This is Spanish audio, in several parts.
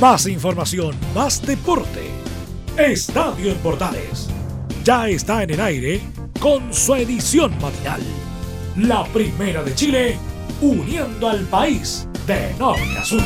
Más información, más deporte. Estadio en Portales. Ya está en el aire con su edición matinal. La primera de Chile, uniendo al país de norte a sur.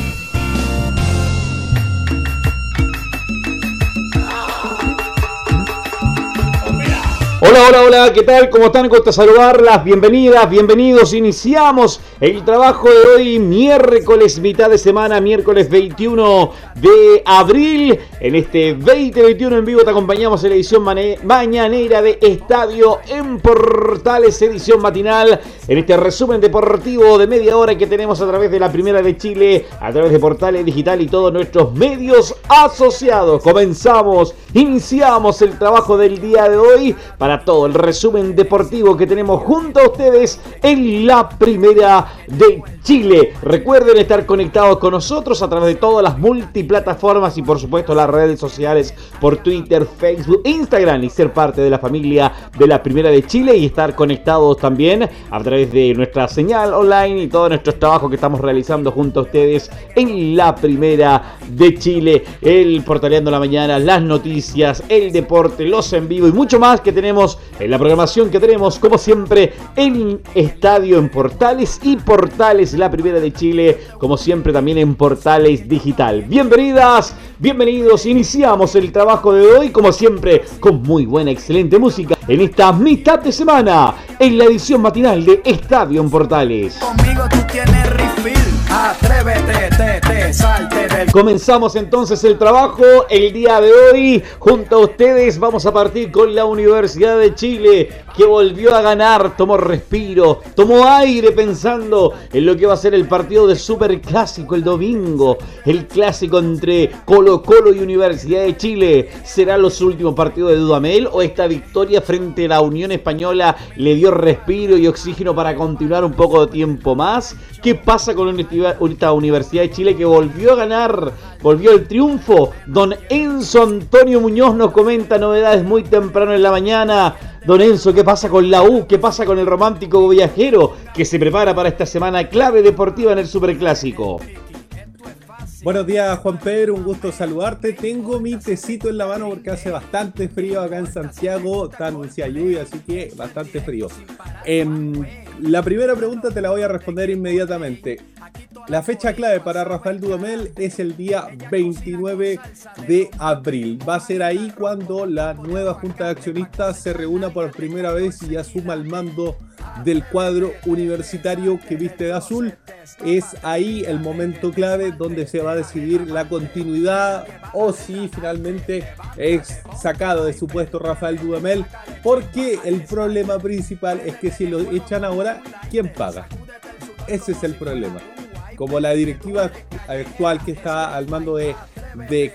Hola, hola, hola, ¿qué tal? ¿Cómo están? Gusto saludarlas. Bienvenidas, bienvenidos. Iniciamos el trabajo de hoy, miércoles, mitad de semana, miércoles 21 de abril. En este 2021 en vivo te acompañamos en la edición mañanera de Estadio en Portales, edición matinal. En este resumen deportivo de media hora que tenemos a través de la Primera de Chile, a través de Portales Digital y todos nuestros medios asociados. Comenzamos, iniciamos el trabajo del día de hoy para todo el resumen deportivo que tenemos junto a ustedes en la primera de Chile. Recuerden estar conectados con nosotros a través de todas las multiplataformas y por supuesto las redes sociales por Twitter, Facebook, Instagram y ser parte de la familia de la primera de Chile y estar conectados también a través de nuestra señal online y todos nuestros trabajos que estamos realizando junto a ustedes en la primera de Chile. El Portaleando la Mañana, las noticias, el deporte, los en vivo y mucho más que tenemos en la programación que tenemos, como siempre, en Estadio en Portales y Portales, la primera de Chile, como siempre también en Portales Digital. Bienvenidas, bienvenidos, iniciamos el trabajo de hoy, como siempre, con muy buena, excelente música, en esta mitad de semana, en la edición matinal de Estadio en Portales. Conmigo tú tienes Atrévete, te, te, salte del... Comenzamos entonces el trabajo el día de hoy. Junto a ustedes vamos a partir con la Universidad de Chile que volvió a ganar, tomó respiro, tomó aire pensando en lo que va a ser el partido de Super Clásico el domingo. El clásico entre Colo Colo y Universidad de Chile. ¿Será los últimos partidos de Dudamel o esta victoria frente a la Unión Española le dio respiro y oxígeno para continuar un poco de tiempo más? ¿Qué pasa con esta Universidad de Chile que volvió a ganar? Volvió el triunfo. Don Enzo Antonio Muñoz nos comenta novedades muy temprano en la mañana. Don Enzo, ¿qué pasa con la U? ¿Qué pasa con el romántico viajero que se prepara para esta semana clave deportiva en el Superclásico? Buenos días Juan Pedro, un gusto saludarte. Tengo mi tecito en la mano porque hace bastante frío acá en Santiago, está anunciada lluvia, así que bastante frío. Em, la primera pregunta te la voy a responder inmediatamente. La fecha clave para Rafael Dudamel es el día 29 de abril. Va a ser ahí cuando la nueva Junta de Accionistas se reúna por primera vez y asuma el mando del cuadro universitario que viste de azul. Es ahí el momento clave donde se va a decidir la continuidad o si finalmente es sacado de su puesto Rafael Dudamel. Porque el problema principal es que si lo echan ahora, ¿quién paga? Ese es el problema como la directiva actual que está al mando de,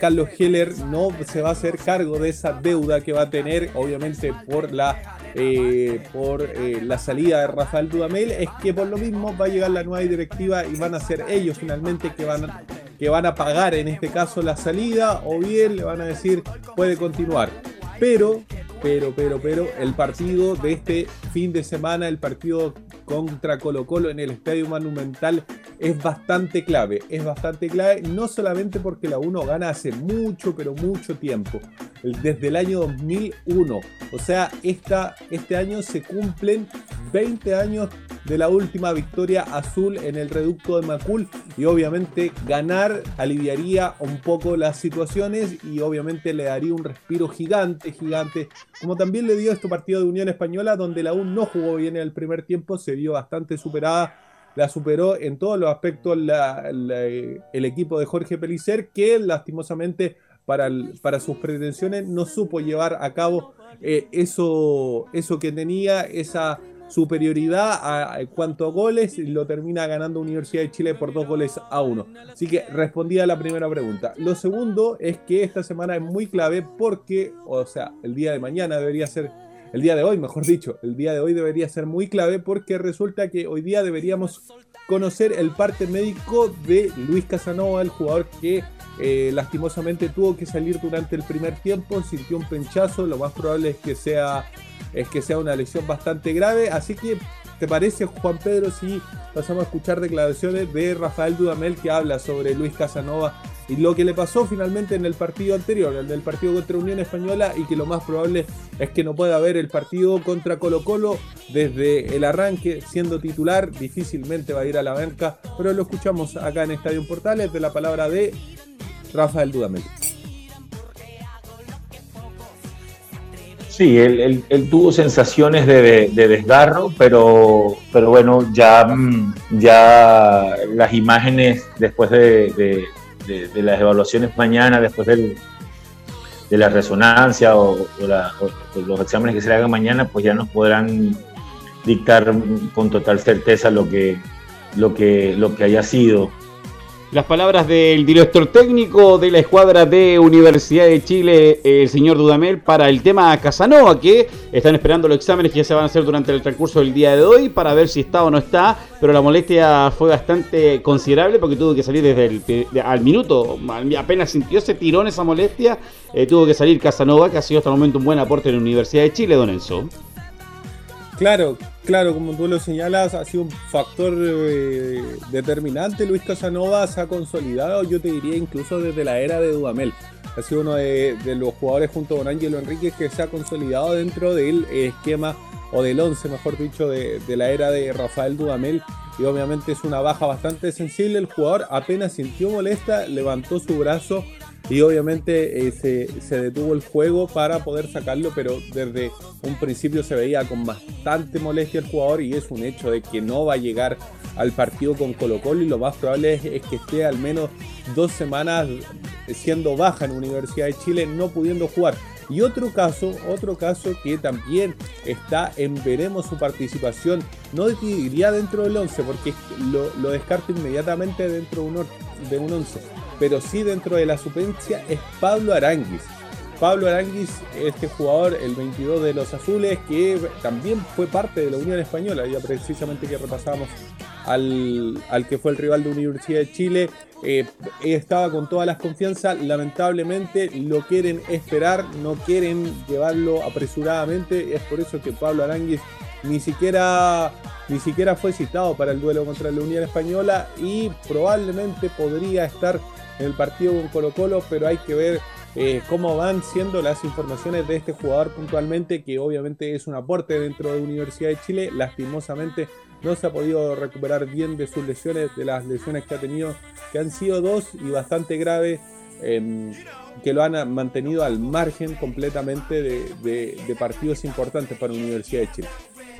Carlos Heller no se va a hacer cargo de esa deuda que va a tener, obviamente por la eh, por eh, la salida de Rafael Dudamel, es que por lo mismo va a llegar la nueva directiva y van a ser ellos finalmente que van que van a pagar en este caso la salida o bien le van a decir puede continuar. Pero, pero, pero, pero, el partido de este fin de semana, el partido contra Colo Colo en el Estadio Monumental es bastante clave. Es bastante clave no solamente porque la 1 gana hace mucho, pero mucho tiempo. Desde el año 2001. O sea, esta, este año se cumplen 20 años de la última victoria azul en el reducto de Macul y obviamente ganar aliviaría un poco las situaciones y obviamente le daría un respiro gigante, gigante, como también le dio este partido de Unión Española donde la U no jugó bien en el primer tiempo, se vio bastante superada la superó en todos los aspectos el equipo de Jorge Pelicer, que lastimosamente para, para sus pretensiones no supo llevar a cabo eh, eso, eso que tenía, esa superioridad en cuanto a goles lo termina ganando Universidad de Chile por dos goles a uno. Así que respondía a la primera pregunta. Lo segundo es que esta semana es muy clave porque, o sea, el día de mañana debería ser, el día de hoy, mejor dicho, el día de hoy debería ser muy clave porque resulta que hoy día deberíamos conocer el parte médico de Luis Casanova, el jugador que eh, lastimosamente tuvo que salir durante el primer tiempo, sintió un penchazo, lo más probable es que sea es que sea una lesión bastante grave. Así que, ¿te parece, Juan Pedro, si pasamos a escuchar declaraciones de Rafael Dudamel que habla sobre Luis Casanova y lo que le pasó finalmente en el partido anterior, el del partido contra Unión Española, y que lo más probable es que no pueda haber el partido contra Colo Colo desde el arranque siendo titular, difícilmente va a ir a la banca, pero lo escuchamos acá en Estadio Portales de la palabra de Rafael Dudamel. Sí, él, tuvo sensaciones de, desgarro, pero, pero bueno, ya, mm, ya las imágenes después de, las evaluaciones mañana, después de la resonancia o, los exámenes que se le hagan mañana, pues ya nos podrán dictar con total certeza lo que, lo que, lo que haya sido. Las palabras del director técnico de la escuadra de Universidad de Chile, el señor Dudamel, para el tema Casanova, que están esperando los exámenes que ya se van a hacer durante el transcurso del día de hoy para ver si está o no está, pero la molestia fue bastante considerable porque tuvo que salir desde el al minuto, apenas sintió ese tirón, esa molestia, eh, tuvo que salir Casanova, que ha sido hasta el momento un buen aporte en la Universidad de Chile, Don Enzo. Claro, claro, como tú lo señalas, ha sido un factor eh, determinante. Luis Casanova se ha consolidado, yo te diría, incluso desde la era de Dudamel. Ha sido uno de, los jugadores junto con Ángelo Enríquez que se ha consolidado dentro del esquema, o del 11, mejor dicho, de, de la era de Rafael Dudamel. Y obviamente es una baja bastante sensible. El jugador apenas sintió molesta, levantó su brazo y obviamente eh, se, detuvo el juego para poder sacarlo, pero desde un principio se veía con bastante molestia el jugador y es un hecho de que no va a llegar al partido con Colo Colo y lo más probable es, que esté al menos dos semanas siendo baja en Universidad de Chile, no pudiendo jugar. Y otro caso, otro caso que también está en veremos su participación, no diría dentro del 11, porque lo, lo descarto inmediatamente dentro de un, de un 11 pero sí dentro de la suplencia es Pablo Aranguis. Pablo Aranguis, este jugador, el 22 de los Azules, que también fue parte de la Unión Española, ya precisamente que repasamos al, que fue el rival de Universidad de Chile, eh, estaba con todas las confianzas, lamentablemente lo quieren esperar, no quieren llevarlo apresuradamente, es por eso que Pablo Aranguis ni siquiera, ni siquiera fue citado para el duelo contra la Unión Española y probablemente podría estar en el partido con Colo Colo, pero hay que ver eh, cómo van siendo las informaciones de este jugador puntualmente, que obviamente es un aporte dentro de Universidad de Chile. Lastimosamente no se ha podido recuperar bien de sus lesiones, de las lesiones que ha tenido, que han sido dos y bastante graves. Em, que lo han mantenido al margen completamente de partidos importantes para Universidad de Chile.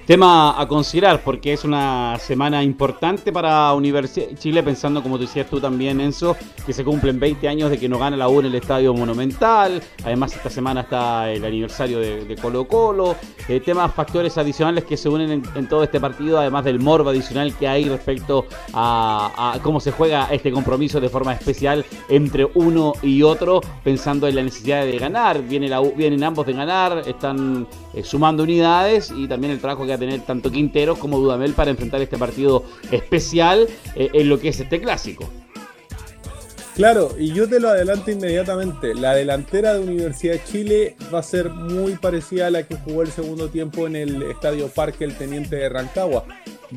Tema a considerar porque es una semana importante para Universidad Chile, pensando como decías tú también, Enzo, que se cumplen 20 años de que no gana la U en el Estadio Monumental. Además, esta semana está el aniversario de, Colo Colo. Eh, temas, factores adicionales que se unen en, todo este partido, además del morbo adicional que hay respecto a, cómo se juega este compromiso de forma especial entre uno y otro, pensando en la necesidad de ganar. Viene la U, vienen ambos de ganar, están eh, sumando unidades y también el trabajo que tener tanto Quinteros como Dudamel para enfrentar este partido especial eh, en lo que es este clásico. Claro, y yo te lo adelanto inmediatamente. La delantera de Universidad de Chile va a ser muy parecida a la que jugó el segundo tiempo en el Estadio Parque el Teniente de Rancagua.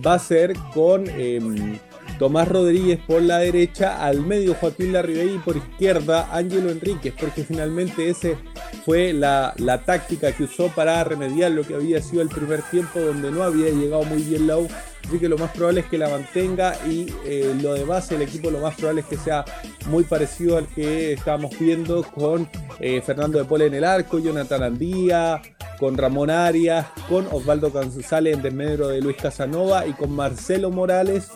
Va a ser con em, Tomás Rodríguez por la derecha, al medio Joaquín Larribey y por izquierda Ángelo Enríquez, porque finalmente ese fue la, táctica que usó para remediar lo que había sido el primer tiempo donde no había llegado muy bien la U. Así que lo más probable es que la mantenga y eh, lo demás, el equipo lo más probable es que sea muy parecido al que estábamos viendo con eh, Fernando de Pole en el arco, Jonathan Andía, con Ramón Arias, con Osvaldo González en desmedro de Luis Casanova y con Marcelo Morales.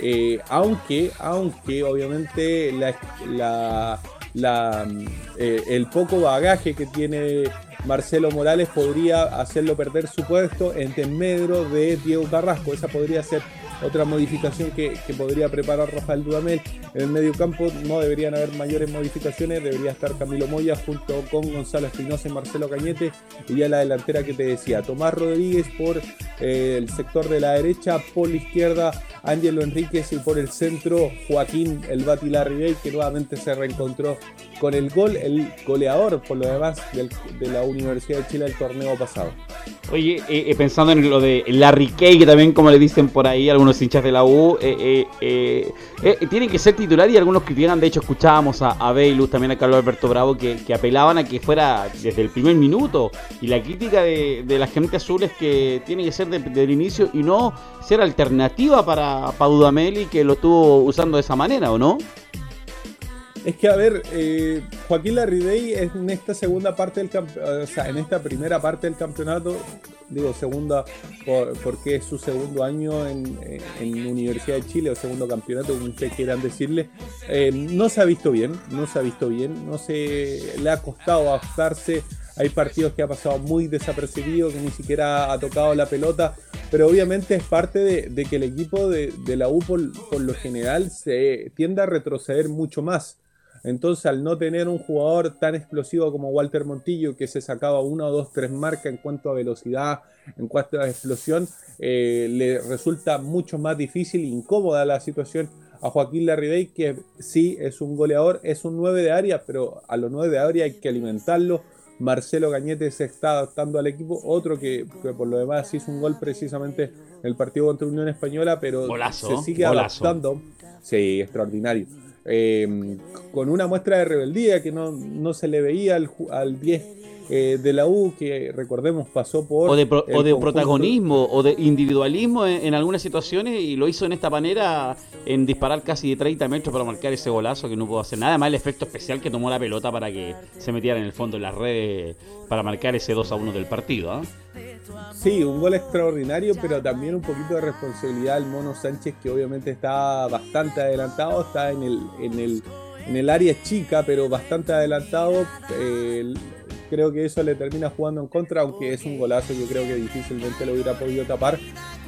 Eh, aunque, aunque obviamente la, eh, el poco bagaje que tiene Marcelo Morales podría hacerlo perder su puesto en desmedro de Diego Carrasco. Esa podría ser otra modificación que, podría preparar Rafael Dudamel. En el medio campo no deberían haber mayores modificaciones, debería estar Camilo Moya junto con Gonzalo Espinosa y Marcelo Cañete. Y ya la delantera que te decía, Tomás Rodríguez por eh, el sector de la derecha, por la izquierda Ángelo Enríquez y por el centro Joaquín El Batilar Ribey, que nuevamente se reencontró con el gol, el goleador por lo demás de la Universidad de Chile el torneo pasado. Oye, eh, eh, pensando en lo de Larry Kay, que también como le dicen por ahí algunos hinchas de la U, eh, tienen que ser titular y algunos critican, de hecho escuchábamos a, a también a Carlos Alberto Bravo, que, apelaban a que fuera desde el primer minuto. Y la crítica de, de la gente azul es que tiene que ser desde el inicio y no ser alternativa para, para Dudamel y que lo estuvo usando de esa manera, ¿o no? Es que, a ver, eh, Joaquín Larridey en esta segunda parte del campeonato, o sea, en esta primera parte del campeonato, digo segunda porque es su segundo año en, Universidad de Chile o segundo campeonato, como ustedes quieran decirle, eh, no se ha visto bien, no se ha visto bien, no se le ha costado adaptarse. Hay partidos que ha pasado muy desapercibido, que ni siquiera ha tocado la pelota, pero obviamente es parte de, que el equipo de, la U por lo general se tiende a retroceder mucho más. Entonces, al no tener un jugador tan explosivo como Walter Montillo, que se sacaba una o dos, tres marcas en cuanto a velocidad, en cuanto a explosión, eh, le resulta mucho más difícil e incómoda la situación a Joaquín Larribey, que sí es un goleador, es un 9 de área, pero a los 9 de área hay que alimentarlo. Marcelo Cañete se está adaptando al equipo, otro que, por lo demás hizo un gol precisamente en el partido contra Unión Española, pero se sigue adaptando. Sí, extraordinario. Em, con una muestra de rebeldía que no, se le veía al, al 10 eh, de la U, que recordemos pasó por... O de, protagonismo, o de individualismo en, algunas situaciones, y lo hizo en esta manera, en disparar casi de 30 metros para marcar ese golazo que no pudo hacer nada, más el efecto especial que tomó la pelota para que se metiera en el fondo de las redes para marcar ese 2 a 1 del partido. ¿ah? Sí, un gol extraordinario, pero también un poquito de responsabilidad del Mono Sánchez, que obviamente está bastante adelantado, está en el, en el, en el área chica, pero bastante adelantado. Eh, creo que eso le termina jugando en contra, aunque es un golazo, yo creo que difícilmente lo hubiera podido tapar.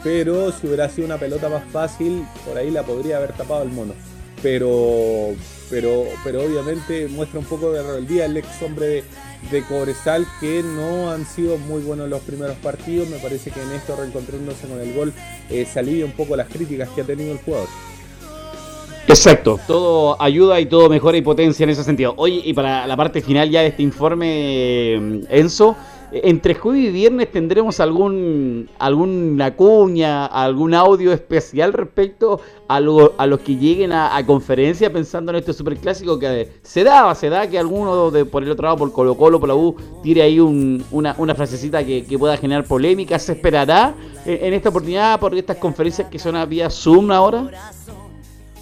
Pero si hubiera sido una pelota más fácil, por ahí la podría haber tapado el mono. Pero, pero, pero obviamente muestra un poco de rebeldía el ex hombre de, de Cobresal que no han sido muy buenos los primeros partidos. Me parece que en esto, reencontrándose con el gol, eh, se alivia un poco las críticas que ha tenido el jugador. Exacto, todo ayuda y todo mejora y potencia en ese sentido. Oye, y para la parte final ya de este informe, Enzo, entre jueves y viernes tendremos algún alguna cuña, algún audio especial respecto a, los que lleguen a, conferencia pensando en este superclásico que se da, se da que alguno de, por el otro lado, por Colo Colo, por la U, tire ahí una, una, frasecita que, pueda generar polémica. ¿Se esperará en, en esta oportunidad por estas conferencias que son a vía Zoom ahora?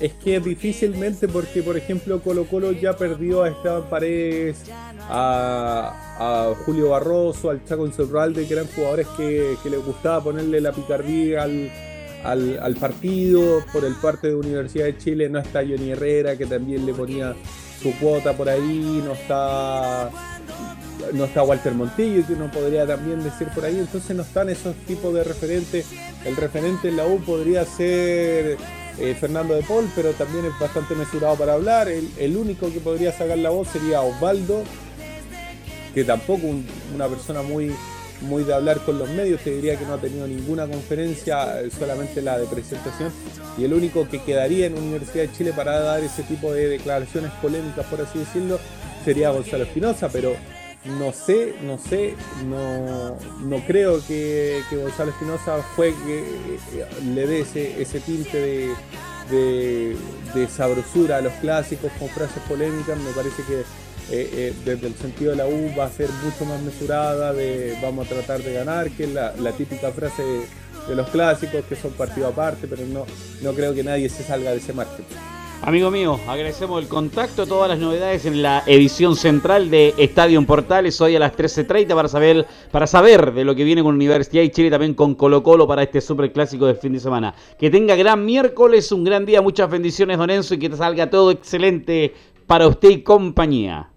Es que difícilmente porque, por ejemplo, Colo Colo ya perdió a Esteban Paredes, a, Julio Barroso, al Chaco Insaurralde, que eran jugadores que, que, les gustaba ponerle la picardía al, al, partido. Por el parte de Universidad de Chile no está Johnny Herrera, que también le ponía su cuota por ahí, no está no está Walter Montillo, que uno podría también decir por ahí, entonces no están esos tipos de referentes. El referente en la U podría ser eh, Fernando de Paul, pero también es bastante mesurado para hablar. El, único que podría sacar la voz sería Osvaldo, que tampoco una persona muy, muy de hablar con los medios, te diría que no ha tenido ninguna conferencia, eh, solamente la de presentación. Y el único que quedaría en Universidad de Chile para dar ese tipo de declaraciones polémicas, por así decirlo, sería Gonzalo Espinosa, pero no sé, no sé, no, no creo que, Gonzalo Espinosa juegue, eh, le dé ese, ese tinte de, de, sabrosura a los clásicos con frases polémicas. Me parece que eh, eh, desde el sentido de la U va a ser mucho más mesurada, de vamos a tratar de ganar, que es la, típica frase de, los clásicos, que son partido aparte, pero no, no creo que nadie se salga de ese margen. Amigo mío, agradecemos el contacto, todas las novedades en la edición central de Estadio Portales hoy a las 13.30 para saber, para saber de lo que viene con Universidad y Chile también con Colo Colo para este super clásico de fin de semana. Que tenga gran miércoles, un gran día, muchas bendiciones Don Enzo y que te salga todo excelente para usted y compañía.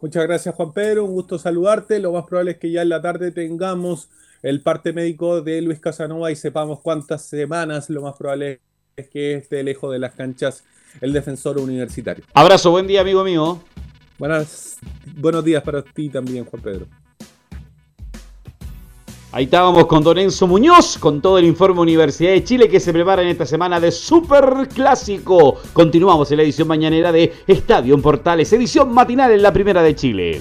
Muchas gracias Juan Pedro, un gusto saludarte, lo más probable es que ya en la tarde tengamos el parte médico de Luis Casanova y sepamos cuántas semanas, lo más probable es que esté lejos de las canchas el defensor universitario. Abrazo, buen día, amigo mío. Buenas, buenos días para ti también, Juan Pedro. Ahí estábamos con Don Enzo Muñoz, con todo el informe Universidad de Chile que se prepara en esta semana de Super Clásico. Continuamos en la edición mañanera de Estadio en Portales, edición matinal en la Primera de Chile.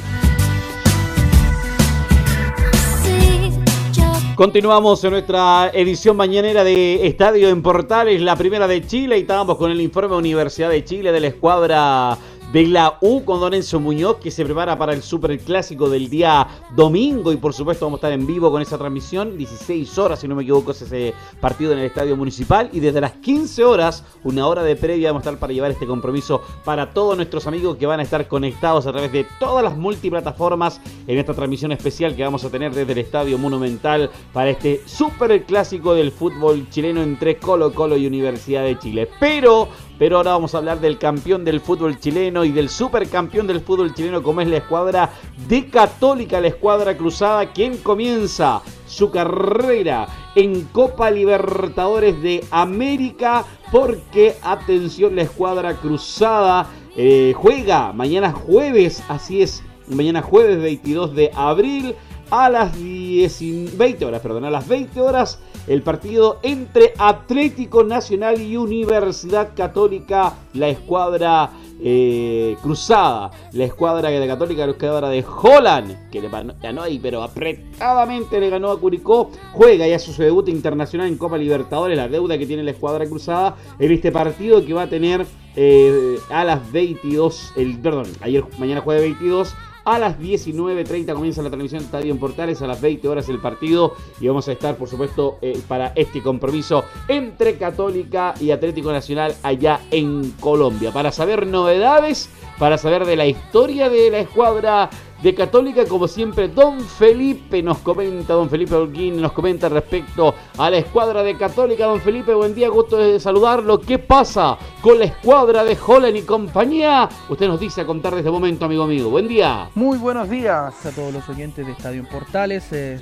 Continuamos en nuestra edición mañanera de Estadio en Portales, la primera de Chile, y estábamos con el informe Universidad de Chile de la escuadra de la U con Don Enzo Muñoz que se prepara para el Super Clásico del día domingo. Y por supuesto vamos a estar en vivo con esa transmisión, 16 horas si no me equivoco es ese partido en el Estadio Municipal. Y desde las 15 horas, una hora de previa vamos a estar para llevar este compromiso para todos nuestros amigos que van a estar conectados a través de todas las multiplataformas en esta transmisión especial que vamos a tener desde el Estadio Monumental para este Super Clásico del fútbol chileno entre Colo Colo y Universidad de Chile. Pero pero ahora vamos a hablar del campeón del fútbol chileno y del supercampeón del fútbol chileno como es la escuadra de Católica, la escuadra cruzada, quien comienza su carrera en Copa Libertadores de América porque, atención, la escuadra cruzada eh, juega mañana jueves, así es, mañana jueves 22 de abril a las 10, 20 horas, perdón, a las 20 horas el partido entre Atlético Nacional y Universidad Católica, la escuadra eh, cruzada, la escuadra de Católica, la escuadra de Holland, que le ganó ahí, pero apretadamente le ganó a Curicó, juega ya su debut internacional en Copa Libertadores, la deuda que tiene la escuadra cruzada en este partido que va a tener eh, a las 22, el, perdón, ayer, mañana jueves 22 a las 19.30 comienza la transmisión de Estadio en Portales, a las 20 horas el partido y vamos a estar, por supuesto, eh, para este compromiso entre Católica y Atlético Nacional allá en Colombia. Para saber novedades, para saber de la historia de la escuadra de Católica, como siempre, Don Felipe nos comenta, Don Felipe Holguín nos comenta respecto a la escuadra de Católica. Don Felipe, buen día, gusto de saludarlo. ¿Qué pasa con la escuadra de Holland y compañía? Usted nos dice a contar desde momento, amigo mío. Buen día. Muy buenos días a todos los oyentes de Estadio Portales. Eh,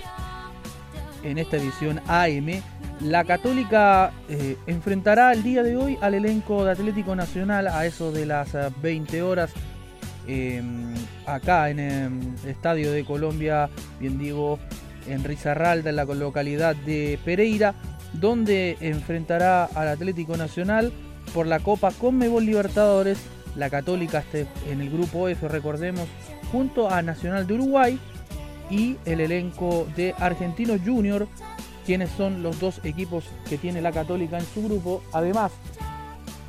en esta edición AM, la Católica eh, enfrentará el día de hoy al elenco de Atlético Nacional a eso de las 20 eh, horas Em, acá en el Estadio de Colombia, bien digo, en Rizarralda, en la localidad de Pereira, donde enfrentará al Atlético Nacional por la Copa Conmebol Libertadores, la Católica en el grupo F, recordemos, junto a Nacional de Uruguay y el elenco de Argentinos Junior, quienes son los dos equipos que tiene la Católica en su grupo. Además,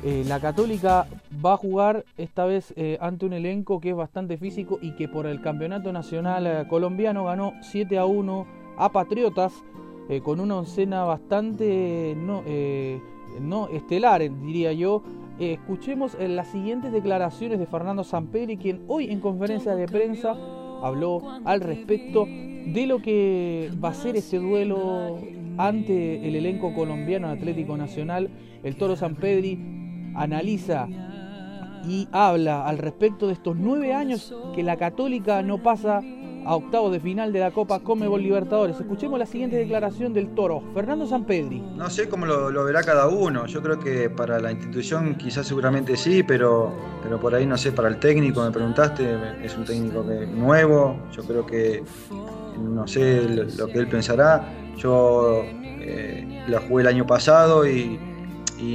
eh, la Católica va a jugar esta vez eh, ante un elenco que es bastante físico y que por el Campeonato Nacional eh, Colombiano ganó 7 a 1 a Patriotas con una oncena bastante no, no estelar, diría yo. escuchemos las siguientes declaraciones de Fernando Samperi, quien hoy en conferencia de prensa habló al respecto de lo que va a ser ese duelo ante el elenco colombiano Atlético Nacional. El Toro Sampedri analiza y habla al respecto de estos nueve años que la Católica no pasa a octavos de final de la Copa Comebol Libertadores. Escuchemos la siguiente declaración del Toro, Fernando Sampedri. No sé cómo lo, verá cada uno. Yo creo que para la institución quizás seguramente sí, pero, pero por ahí no sé, para el técnico me preguntaste, es un técnico nuevo, yo creo que no sé lo, que él pensará. Yo eh, la jugué el año pasado y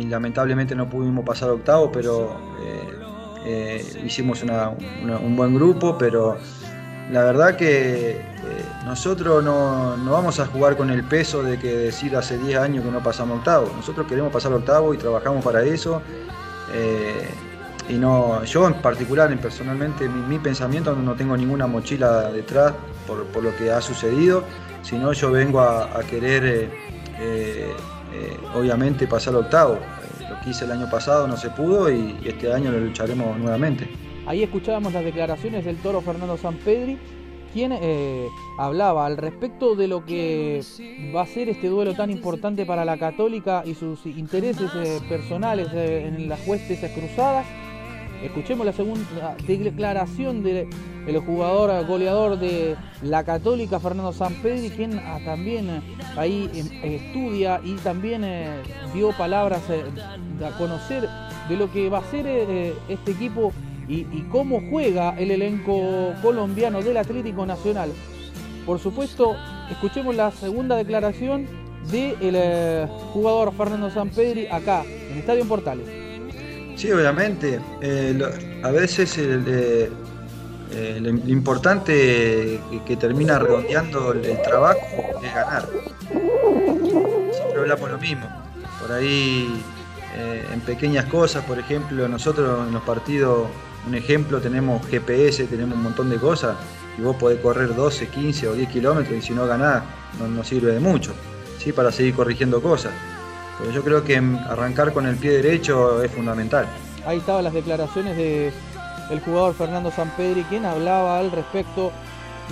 lamentablemente no pudimos pasar octavo, pero eh, eh, hicimos un buen grupo, pero la verdad que eh, nosotros no, vamos a jugar con el peso de que decir hace 10 años que no pasamos octavo. Nosotros queremos pasar octavo y trabajamos para eso. y no, yo en particular, personalmente, mi, pensamiento no tengo ninguna mochila detrás por, lo que ha sucedido, sino yo vengo a, querer eh, obviamente pasar octavo. Eh, lo que hice el año pasado no se pudo y, este año lo lucharemos nuevamente. Ahí escuchábamos las declaraciones del toro Fernando Sampedri, quien eh, hablaba al respecto de lo que va a ser este duelo tan importante para la Católica y sus intereses personales en las huestes cruzadas. Escuchemos la segunda declaración del jugador goleador de la Católica, Fernando Sampedri, quien ah, también eh, ahí em, estudia y también eh, dio palabras eh, a conocer de lo que va a ser este equipo y, cómo juega el elenco colombiano del Atlético Nacional. Por supuesto, escuchemos la segunda declaración del jugador Fernando Sampedri acá, en Estadio Portales. Sí, obviamente. Eh, a veces Eh, lo, importante que, termina redondeando el, trabajo es ganar. Siempre hablamos lo mismo. Por ahí, eh, en pequeñas cosas, por ejemplo, nosotros en los partidos, un ejemplo, tenemos GPS, tenemos un montón de cosas, y vos podés correr 12, 15 o 10 kilómetros y si no ganás, no, sirve de mucho, ¿sí? para seguir corrigiendo cosas. Pero yo creo que arrancar con el pie derecho es fundamental. Ahí estaban las declaraciones de jugador Fernando Sampedri, quien hablaba al respecto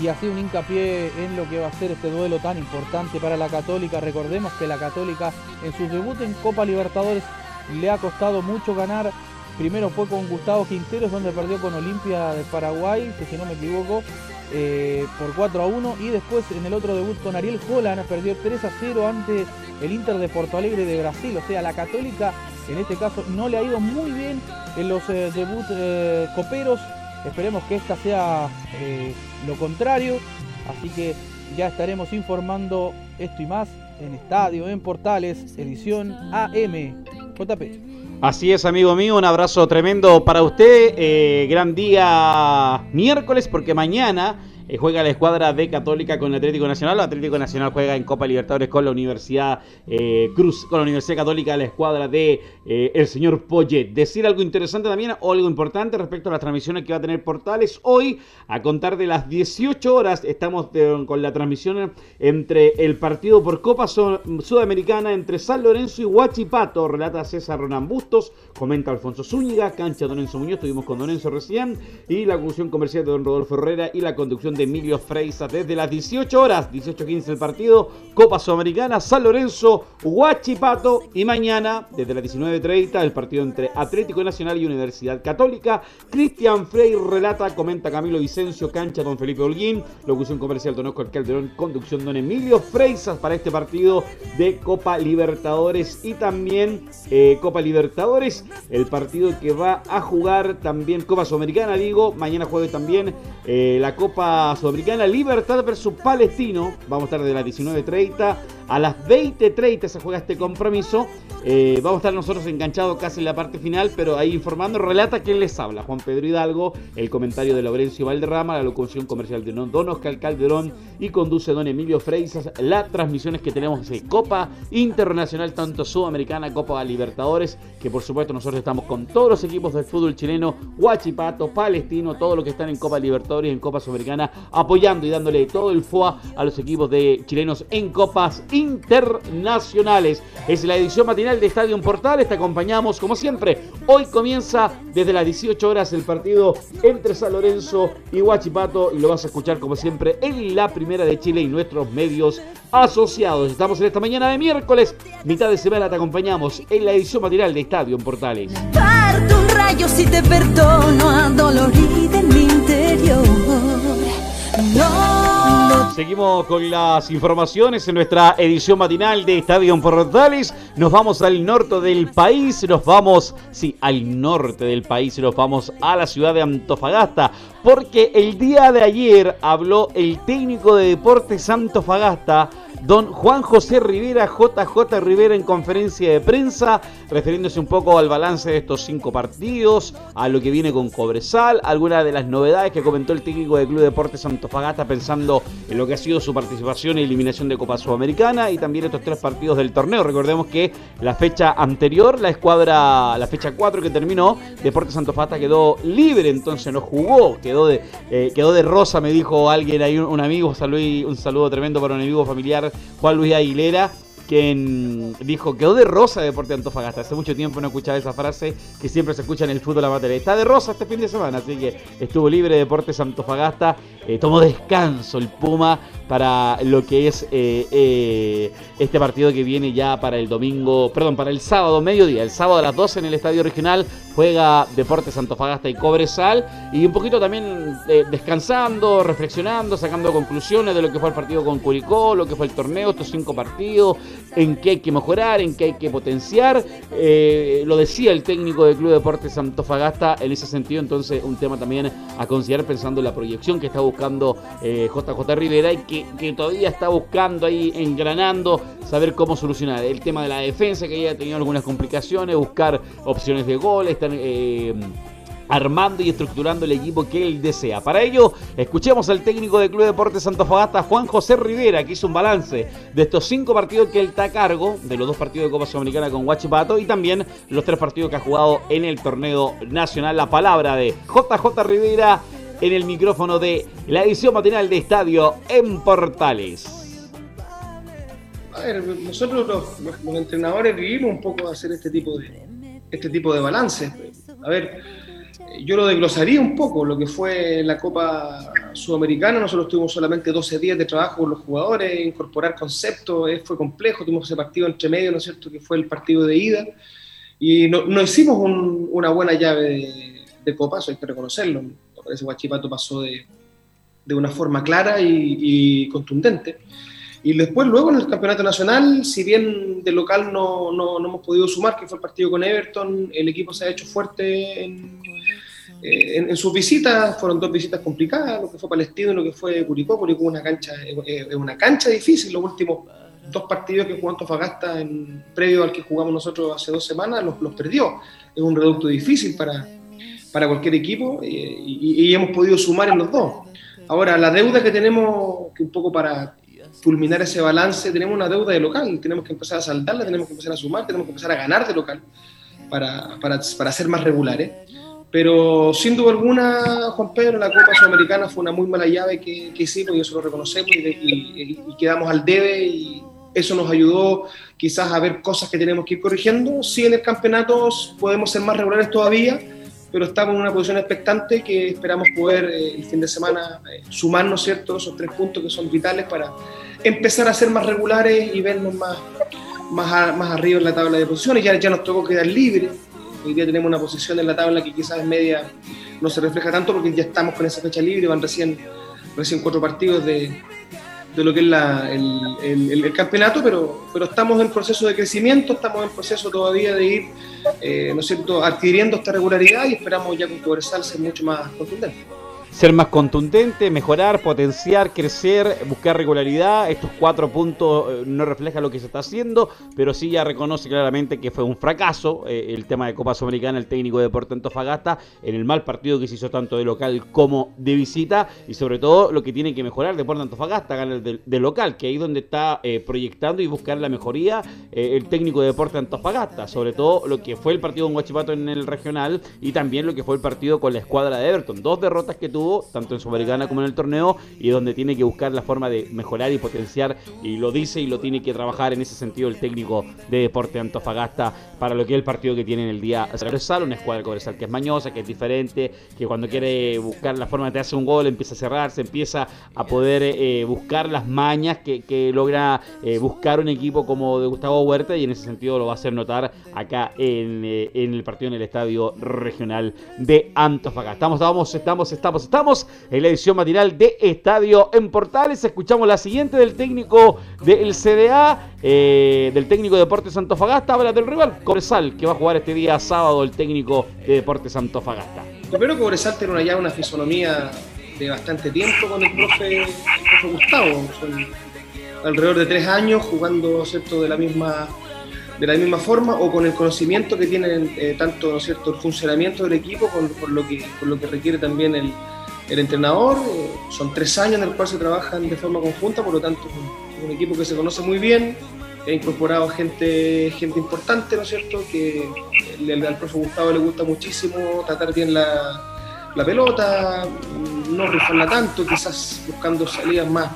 y hacía un hincapié en lo que va a ser este duelo tan importante para la Católica. Recordemos que la Católica en su debut en Copa Libertadores le ha costado mucho ganar. Primero fue con Gustavo Quinteros, donde perdió con Olimpia de Paraguay, que si no me equivoco, eh, por 4 a 1. Y después en el otro debut con Ariel Holland perdió 3 a 0 ante el Inter de Porto Alegre de Brasil. O sea, la Católica en este caso no le ha ido muy bien en los eh, debut eh, coperos. Esperemos que esta sea eh, lo contrario. Así que ya estaremos informando esto y más en Estadio, en Portales, edición AM. JP. Así es, amigo mío, un abrazo tremendo para usted. gran día miércoles, porque mañana eh, juega la escuadra de Católica con el Atlético Nacional. El Atlético Nacional juega en Copa Libertadores con la Universidad eh, Cruz, con la Universidad Católica, la escuadra de eh, el señor Poyet. Decir algo interesante también o algo importante respecto a las transmisiones que va a tener Portales. Hoy, a contar de las 18 horas, estamos con la transmisión entre el partido por Copa Sudamericana entre San Lorenzo y Huachipato. Relata César Ronan Bustos, comenta Alfonso Zúñiga, cancha Don Enzo Muñoz, estuvimos con Don Enzo recién, y la conclusión comercial de Don Rodolfo Herrera y la conducción de Emilio Freisa desde las 18 horas, 18.15 el partido, Copa Sudamericana, San Lorenzo, Huachipato y mañana desde las 19.30 el partido entre Atlético Nacional y Universidad Católica. Cristian Frey relata, comenta Camilo Vicencio, cancha don Felipe Holguín, locución comercial Don Oscar Calderón, conducción don Emilio Freisas para este partido de Copa Libertadores y también eh, Copa Libertadores, el partido que va a jugar también Copa Sudamericana, digo, mañana juegue también eh, la Copa Sudamericana, Libertad versus Palestino. Vamos estar de las 19.30 a las 20.30 se juega este compromiso. Eh, vamos a estar nosotros enganchados casi en la parte final, pero ahí informando, relata quién les habla. Juan Pedro Hidalgo, el comentario de Laurencio Valderrama, la locución comercial de Don Oscar Calderón y conduce Don Emilio Freisas. Las transmisiones que tenemos de Copa Internacional, tanto Sudamericana, Copa Libertadores, que por supuesto nosotros estamos con todos los equipos del fútbol chileno, Huachipato, Palestino, todos los que están en Copa Libertadores y en Copa Sudamericana, apoyando y dándole todo el FOA a los equipos de chilenos en Copas Internacionales. Es la edición matinal de Estadio Portales. Te acompañamos como siempre. Hoy comienza desde las 18 horas el partido entre San Lorenzo y Huachipato y lo vas a escuchar como siempre en la primera de Chile y nuestros medios asociados. Estamos en esta mañana de miércoles, mitad de semana te acompañamos en la edición matinal de Estadio Portales. un rayo si te perdono Seguimos con las informaciones en nuestra edición matinal de Estadio Portales. Nos vamos al norte del país, nos vamos, sí, al norte del país, nos vamos a la ciudad de Antofagasta, porque el día de ayer habló el técnico de Deportes Antofagasta, don Juan José Rivera, JJ Rivera, en conferencia de prensa, refiriéndose un poco al balance de estos cinco partidos, a lo que viene con Cobresal, algunas de las novedades que comentó el técnico del Club Deportes Antofagasta pensando en lo que ha sido su participación y eliminación de Copa Sudamericana y también estos tres partidos del torneo. Recordemos que la fecha anterior, la escuadra, la fecha 4 que terminó, Deportes Antofagasta quedó libre, entonces no jugó, quedó de, eh, quedó de rosa, me dijo alguien ahí, un, amigo, un saludo tremendo para un amigo familiar Juan Luis Aguilera, quien dijo, quedó de rosa Deporte Antofagasta. Hace mucho tiempo no escuchaba esa frase que siempre se escucha en el fútbol amateur. Está de rosa este fin de semana, así que estuvo libre Deportes Antofagasta. Eh, tomó descanso el Puma para lo que es eh, eh, este partido que viene ya para el domingo, perdón, para el sábado mediodía. El sábado a las 12 en el Estadio Regional juega Deportes Antofagasta y Cobresal. Y un poquito también descansando, reflexionando, sacando conclusiones de lo que fue el partido con Curicó, lo que fue el torneo, estos cinco partidos, en qué hay que mejorar, en qué hay que potenciar. lo decía el técnico del Club Deportes Antofagasta en ese sentido, entonces un tema también a considerar pensando en la proyección que está buscando JJ eh, Rivera y que, todavía está buscando ahí, engranando, saber cómo solucionar el tema de la defensa, que ya ha tenido algunas complicaciones, buscar opciones de gol, Eh, armando y estructurando el equipo que él desea. Para ello, escuchemos al técnico del Club Deportes Fagasta, Juan José Rivera, que hizo un balance de estos cinco partidos que él está a cargo, de los dos partidos de Copa Sudamericana con Huachipato y también los tres partidos que ha jugado en el torneo nacional. La palabra de JJ Rivera en el micrófono de la edición matinal de Estadio en Portales. A ver, nosotros los, entrenadores vivimos un poco hacer este tipo de este tipo de balance. A ver, yo lo desglosaría un poco, lo que fue la Copa Sudamericana, nosotros tuvimos solamente 12 días de trabajo con los jugadores, incorporar conceptos, eh, fue complejo, tuvimos ese partido entre medio, ¿no es cierto?, que fue el partido de ida, y no, hicimos una buena llave de, de Copa, eso hay que reconocerlo, ese Guachipato pasó de, de una forma clara y, contundente. Y después, luego en el campeonato nacional, si bien de local no, no, no, hemos podido sumar, que fue el partido con Everton, el equipo se ha hecho fuerte en, eh, en, sus visitas fueron dos visitas complicadas, lo que fue Palestino y lo que fue Curicó. Curicó una cancha, es una cancha difícil. Los últimos dos partidos que jugó Antofagasta en previo al que jugamos nosotros hace dos semanas los, los perdió. Es un reducto difícil para, para cualquier equipo eh, y, hemos podido sumar en los dos. Ahora, la deuda que tenemos, que un poco para culminar ese balance, tenemos una deuda de local, tenemos que empezar a saltarla, tenemos que empezar a sumar, tenemos que empezar a ganar de local para, para, para ser más regulares. Pero sin duda alguna, Juan Pedro, la Copa Sudamericana fue una muy mala llave que, que hicimos y eso lo reconocemos y, quedamos al debe y eso nos ayudó quizás a ver cosas que tenemos que ir corrigiendo. Sí, en el campeonato podemos ser más regulares todavía, pero estamos en una posición expectante que esperamos poder eh, el fin de semana eh, sumarnos ¿cierto? esos tres puntos que son vitales para empezar a ser más regulares y vernos más, más, más arriba en la tabla de posiciones. Ya, ya nos tocó quedar libres Hoy día tenemos una posición en la tabla que quizás en media no se refleja tanto porque ya estamos con esa fecha libre, van recién, recién cuatro partidos de, de lo que es la, el, el, campeonato, pero, pero estamos en proceso de crecimiento, estamos en proceso todavía de ir, eh, ¿no es cierto?, adquiriendo esta regularidad y esperamos ya con mucho más contundente ser más contundente, mejorar, potenciar, crecer, buscar regularidad. Estos cuatro puntos eh, no reflejan lo que se está haciendo, pero sí ya reconoce claramente que fue un fracaso eh, el tema de Copa Sudamericana, el técnico de Deportes Antofagasta, en el mal partido que se hizo tanto de local como de visita, y sobre todo lo que tiene que mejorar Deportes Antofagasta, ganar de, local, que ahí donde está eh, proyectando y buscar la mejoría el técnico de Deportes Antofagasta, sobre todo lo que fue el partido con Guachipato en el regional y también lo que fue el partido con la escuadra de Everton. Dos derrotas que tuvo tanto en Sudamericana como en el torneo, y donde tiene que buscar la forma de mejorar y potenciar, y lo dice y lo tiene que trabajar en ese sentido el técnico de Deporte Antofagasta para lo que es el partido que tiene en el día Cobresal, una escuadra Cobresal que es mañosa, que es diferente, que cuando quiere buscar la forma de hacer un gol empieza a cerrarse, empieza a poder eh, buscar las mañas que, logra eh, buscar un equipo como de Gustavo Huerta y en ese sentido lo va a hacer notar acá en, eh, en el partido en el estadio regional de Antofagasta. Estamos, estamos, estamos, estamos estamos en la edición matinal de Estadio en Portales. Escuchamos la siguiente del técnico del CDA, eh, del técnico de Deportes Antofagasta. Habla del rival, Cobresal, que va a jugar este día sábado el técnico de Deportes Antofagasta. Primero, Cobresal tiene una, ya una fisonomía de bastante tiempo con el profe, Gustavo. Son alrededor de tres años jugando ¿cierto? de la misma de la misma forma o con el conocimiento que tienen eh, tanto ¿no cierto? el funcionamiento del equipo con, lo que, por lo que requiere también el, el entrenador. Eh, son tres años en el cual se trabajan de forma conjunta, por lo tanto es un, equipo que se conoce muy bien, ha incorporado gente, gente importante, ¿no es cierto? Que al profe Gustavo le gusta muchísimo tratar bien la, la pelota, no rifarla tanto, quizás buscando salidas más,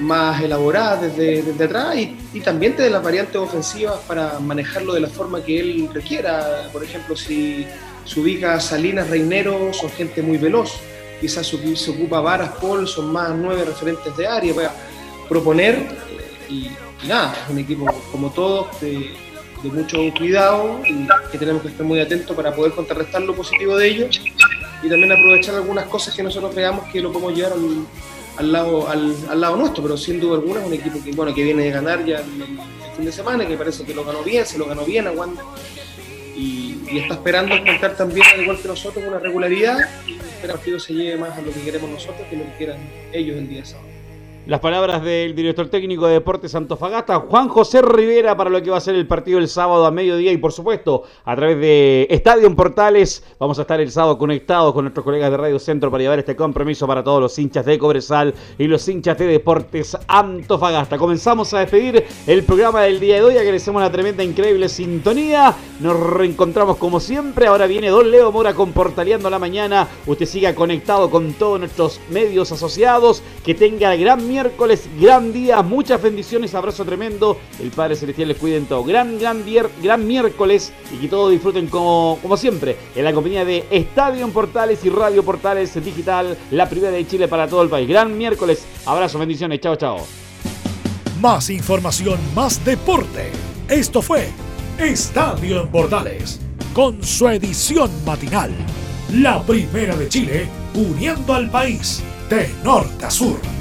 más elaboradas desde, desde atrás y, también de las variantes ofensivas para manejarlo de la forma que él requiera. Por ejemplo, si se ubica Salinas, Reinero, son gente muy veloz quizás se ocupa Varas, Paul, son más nueve referentes de área para proponer y, nada, es un equipo como todos de, mucho cuidado y que tenemos que estar muy atentos para poder contrarrestar lo positivo de ellos y también aprovechar algunas cosas que nosotros creamos que lo podemos llevar al, lado, al, lado nuestro, pero sin duda alguna es un equipo que, bueno, que viene de ganar ya el, fin de semana, que parece que lo ganó bien, se lo ganó bien a Wanda y, está esperando encontrar también, al igual que nosotros, una regularidad y que el partido se lleve más a lo que queremos nosotros que lo que quieran ellos el día sábado. Las palabras del director técnico de Deportes Antofagasta, Juan José Rivera, para lo que va a ser el partido el sábado a mediodía y por supuesto a través de Estadio Portales. Vamos a estar el sábado conectados con nuestros colegas de Radio Centro para llevar este compromiso para todos los hinchas de Cobresal y los hinchas de Deportes Antofagasta. Comenzamos a despedir el programa del día de hoy. Agradecemos la tremenda, increíble sintonía. Nos reencontramos como siempre. Ahora viene Don Leo Mora con Portaleando la Mañana. Usted siga conectado con todos nuestros medios asociados. Que tenga gran miércoles, gran día, muchas bendiciones, abrazo tremendo. El Padre Celestial les cuide en todo. Gran, gran, gran miércoles y que todos disfruten como, como siempre en la compañía de Estadio en Portales y Radio Portales Digital, la primera de Chile para todo el país. Gran miércoles, abrazo, bendiciones, chao, chao. Más información, más deporte. Esto fue Estadio en Portales, con su edición matinal. La primera de Chile, uniendo al país de norte a sur.